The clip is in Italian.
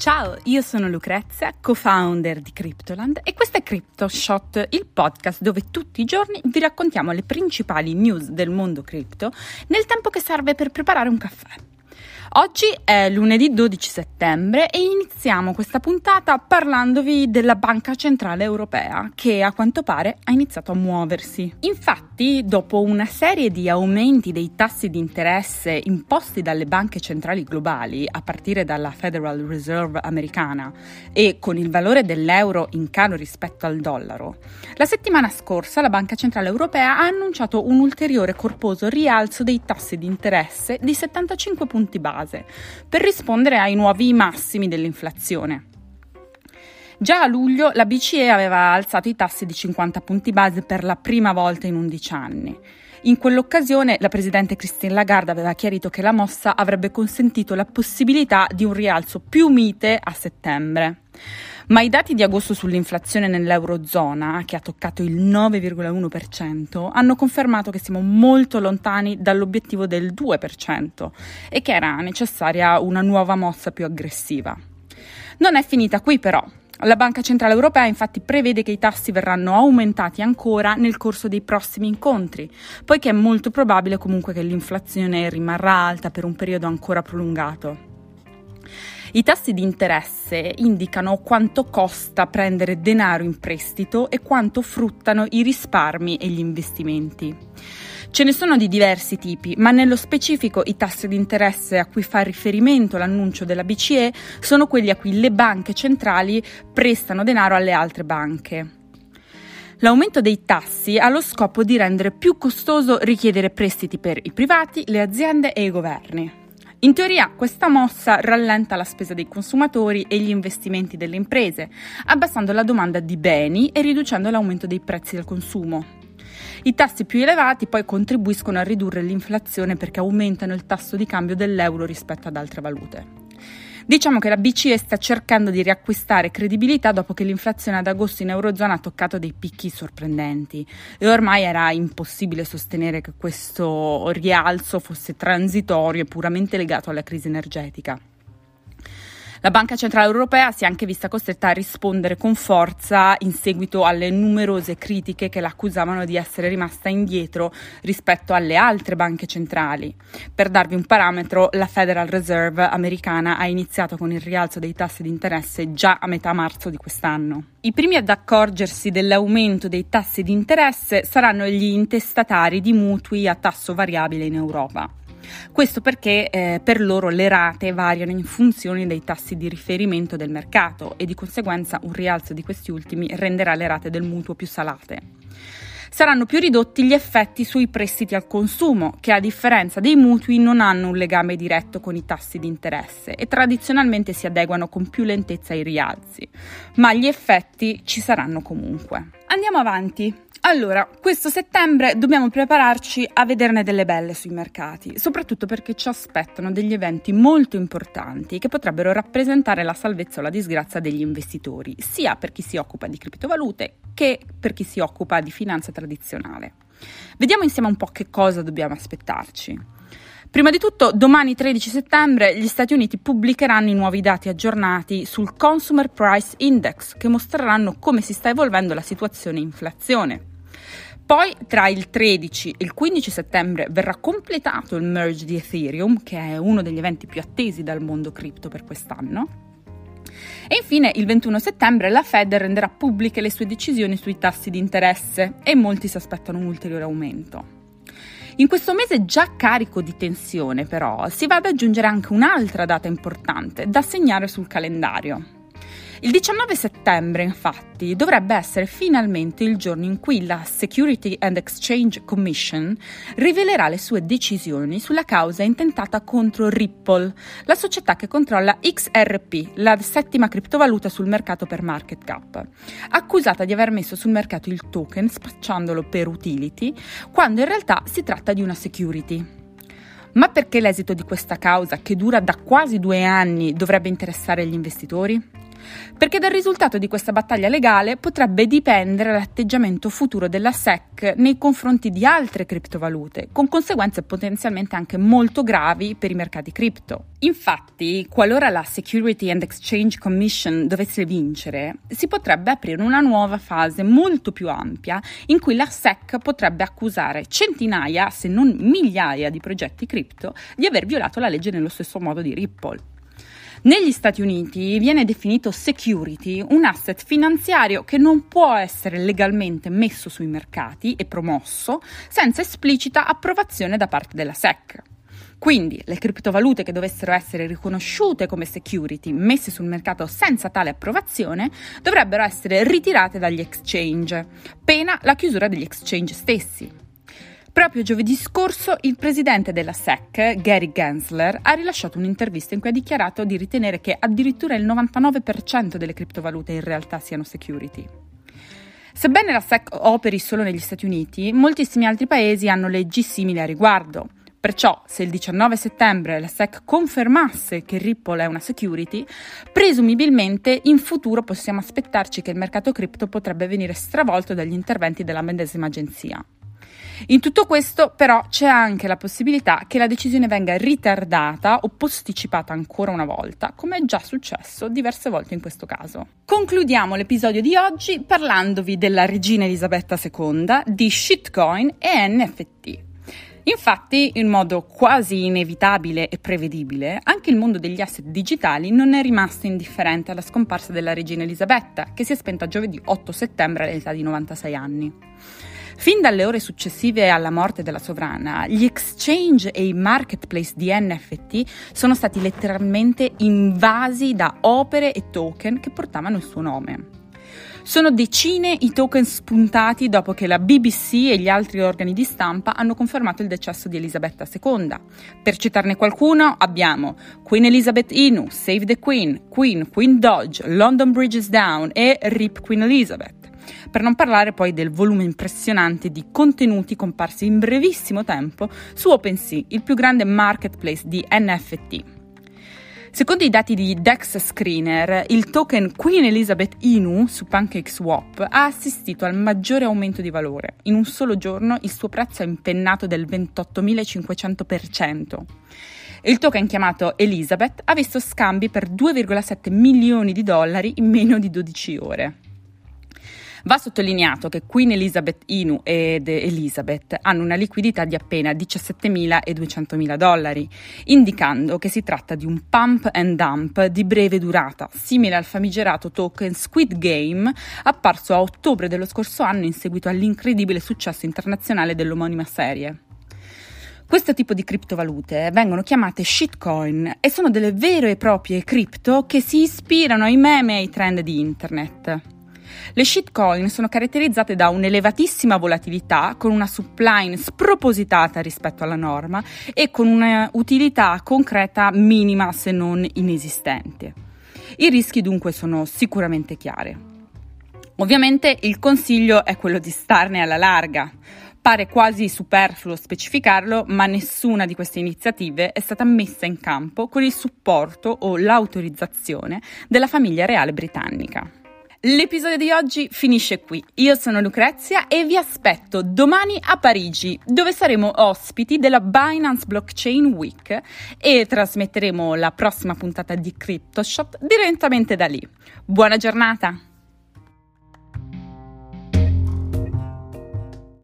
Ciao, io sono Lucrezia, co-founder di Cryptoland e questo è CryptoShot, il podcast dove tutti i giorni vi raccontiamo le principali news del mondo cripto nel tempo che serve per preparare un caffè. Oggi è lunedì 12 settembre e iniziamo questa puntata parlandovi della Banca Centrale Europea che a quanto pare ha iniziato a muoversi. Infatti, dopo una serie di aumenti dei tassi di interesse imposti dalle banche centrali globali, a partire dalla Federal Reserve americana e con il valore dell'euro in calo rispetto al dollaro, la settimana scorsa la Banca Centrale Europea ha annunciato un ulteriore corposo rialzo dei tassi di interesse di 75 punti base base per rispondere ai nuovi massimi dell'inflazione. Già a luglio la BCE aveva alzato i tassi di 50 punti base per la prima volta in 11 anni. In quell'occasione la presidente Christine Lagarde aveva chiarito che la mossa avrebbe consentito la possibilità di un rialzo più mite a settembre. Ma i dati di agosto sull'inflazione nell'Eurozona, che ha toccato il 9,1%, hanno confermato che siamo molto lontani dall'obiettivo del 2% e che era necessaria una nuova mossa più aggressiva. Non è finita qui però. La Banca Centrale Europea infatti prevede che i tassi verranno aumentati ancora nel corso dei prossimi incontri, poiché è molto probabile comunque che l'inflazione rimarrà alta per un periodo ancora prolungato. I tassi di interesse indicano quanto costa prendere denaro in prestito e quanto fruttano i risparmi e gli investimenti. Ce ne sono di diversi tipi, ma nello specifico i tassi di interesse a cui fa riferimento l'annuncio della BCE sono quelli a cui le banche centrali prestano denaro alle altre banche. L'aumento dei tassi ha lo scopo di rendere più costoso richiedere prestiti per i privati, le aziende e i governi. In teoria questa mossa rallenta la spesa dei consumatori e gli investimenti delle imprese, abbassando la domanda di beni e riducendo l'aumento dei prezzi del consumo. I tassi più elevati poi contribuiscono a ridurre l'inflazione perché aumentano il tasso di cambio dell'euro rispetto ad altre valute. Diciamo che la BCE sta cercando di riacquistare credibilità dopo che l'inflazione ad agosto in Eurozona ha toccato dei picchi sorprendenti e ormai era impossibile sostenere che questo rialzo fosse transitorio e puramente legato alla crisi energetica. La Banca Centrale Europea si è anche vista costretta a rispondere con forza in seguito alle numerose critiche che l'accusavano di essere rimasta indietro rispetto alle altre banche centrali. Per darvi un parametro, la Federal Reserve americana ha iniziato con il rialzo dei tassi di interesse già a metà marzo di quest'anno. I primi ad accorgersi dell'aumento dei tassi di interesse saranno gli intestatari di mutui a tasso variabile in Europa. Questo perché eh, per loro le rate variano in funzione dei tassi di riferimento del mercato e di conseguenza un rialzo di questi ultimi renderà le rate del mutuo più salate saranno più ridotti gli effetti sui prestiti al consumo, che a differenza dei mutui non hanno un legame diretto con i tassi di interesse e tradizionalmente si adeguano con più lentezza ai rialzi, ma gli effetti ci saranno comunque. Andiamo avanti. Allora, questo settembre dobbiamo prepararci a vederne delle belle sui mercati, soprattutto perché ci aspettano degli eventi molto importanti che potrebbero rappresentare la salvezza o la disgrazia degli investitori, sia per chi si occupa di criptovalute che per chi si occupa di finanza tradizionale. Vediamo insieme un po' che cosa dobbiamo aspettarci. Prima di tutto, domani 13 settembre gli Stati Uniti pubblicheranno i nuovi dati aggiornati sul Consumer Price Index che mostreranno come si sta evolvendo la situazione inflazione. Poi tra il 13 e il 15 settembre verrà completato il merge di Ethereum, che è uno degli eventi più attesi dal mondo cripto per quest'anno. E infine il 21 settembre la Fed renderà pubbliche le sue decisioni sui tassi di interesse e molti si aspettano un ulteriore aumento. In questo mese già carico di tensione però si va ad aggiungere anche un'altra data importante da segnare sul calendario, il 19 settembre, infatti, dovrebbe essere finalmente il giorno in cui la Security and Exchange Commission rivelerà le sue decisioni sulla causa intentata contro Ripple, la società che controlla XRP, la settima criptovaluta sul mercato per market cap, accusata di aver messo sul mercato il token spacciandolo per utility, quando in realtà si tratta di una security. Ma perché l'esito di questa causa, che dura da quasi due anni, dovrebbe interessare gli investitori? Perché dal risultato di questa battaglia legale potrebbe dipendere l'atteggiamento futuro della SEC nei confronti di altre criptovalute, con conseguenze potenzialmente anche molto gravi per i mercati cripto. Infatti, qualora la Security and Exchange Commission dovesse vincere, si potrebbe aprire una nuova fase molto più ampia in cui la SEC potrebbe accusare centinaia, se non migliaia di progetti cripto di aver violato la legge nello stesso modo di Ripple. Negli Stati Uniti viene definito security un asset finanziario che non può essere legalmente messo sui mercati e promosso senza esplicita approvazione da parte della SEC. Quindi le criptovalute che dovessero essere riconosciute come security, messe sul mercato senza tale approvazione, dovrebbero essere ritirate dagli exchange, pena la chiusura degli exchange stessi. Proprio giovedì scorso il presidente della SEC, Gary Gensler, ha rilasciato un'intervista in cui ha dichiarato di ritenere che addirittura il 99% delle criptovalute in realtà siano security. Sebbene la SEC operi solo negli Stati Uniti, moltissimi altri paesi hanno leggi simili a riguardo. Perciò, se il 19 settembre la SEC confermasse che Ripple è una security, presumibilmente in futuro possiamo aspettarci che il mercato cripto potrebbe venire stravolto dagli interventi della medesima agenzia. In tutto questo però c'è anche la possibilità che la decisione venga ritardata o posticipata ancora una volta, come è già successo diverse volte in questo caso. Concludiamo l'episodio di oggi parlandovi della regina Elisabetta II, di shitcoin e NFT. Infatti, in modo quasi inevitabile e prevedibile, anche il mondo degli asset digitali non è rimasto indifferente alla scomparsa della regina Elisabetta, che si è spenta giovedì 8 settembre all'età di 96 anni. Fin dalle ore successive alla morte della sovrana, gli exchange e i marketplace di NFT sono stati letteralmente invasi da opere e token che portavano il suo nome. Sono decine i token spuntati dopo che la BBC e gli altri organi di stampa hanno confermato il decesso di Elisabetta II. Per citarne qualcuno abbiamo Queen Elizabeth Inu, Save the Queen, Queen, Queen Dodge, London Bridges Down e RIP Queen Elizabeth. Per non parlare poi del volume impressionante di contenuti comparsi in brevissimo tempo su OpenSea, il più grande marketplace di NFT. Secondo i dati di Dex Screener, il token Queen Elizabeth Inu su PancakeSwap ha assistito al maggiore aumento di valore. In un solo giorno il suo prezzo è impennato del 28.500%. Il token chiamato Elizabeth ha visto scambi per 2,7 milioni di dollari in meno di 12 ore. Va sottolineato che Queen Elizabeth Inu ed Elizabeth hanno una liquidità di appena 17.000 e 200.000 dollari, indicando che si tratta di un pump and dump di breve durata, simile al famigerato token Squid Game apparso a ottobre dello scorso anno in seguito all'incredibile successo internazionale dell'omonima serie. Questo tipo di criptovalute vengono chiamate shitcoin e sono delle vere e proprie cripto che si ispirano ai meme e ai trend di internet. Le shitcoin sono caratterizzate da un'elevatissima volatilità, con una supply spropositata rispetto alla norma e con un'utilità concreta minima se non inesistente. I rischi dunque sono sicuramente chiari. Ovviamente il consiglio è quello di starne alla larga. Pare quasi superfluo specificarlo, ma nessuna di queste iniziative è stata messa in campo con il supporto o l'autorizzazione della famiglia reale britannica. L'episodio di oggi finisce qui. Io sono Lucrezia e vi aspetto domani a Parigi, dove saremo ospiti della Binance Blockchain Week e trasmetteremo la prossima puntata di CryptoShot direttamente da lì. Buona giornata!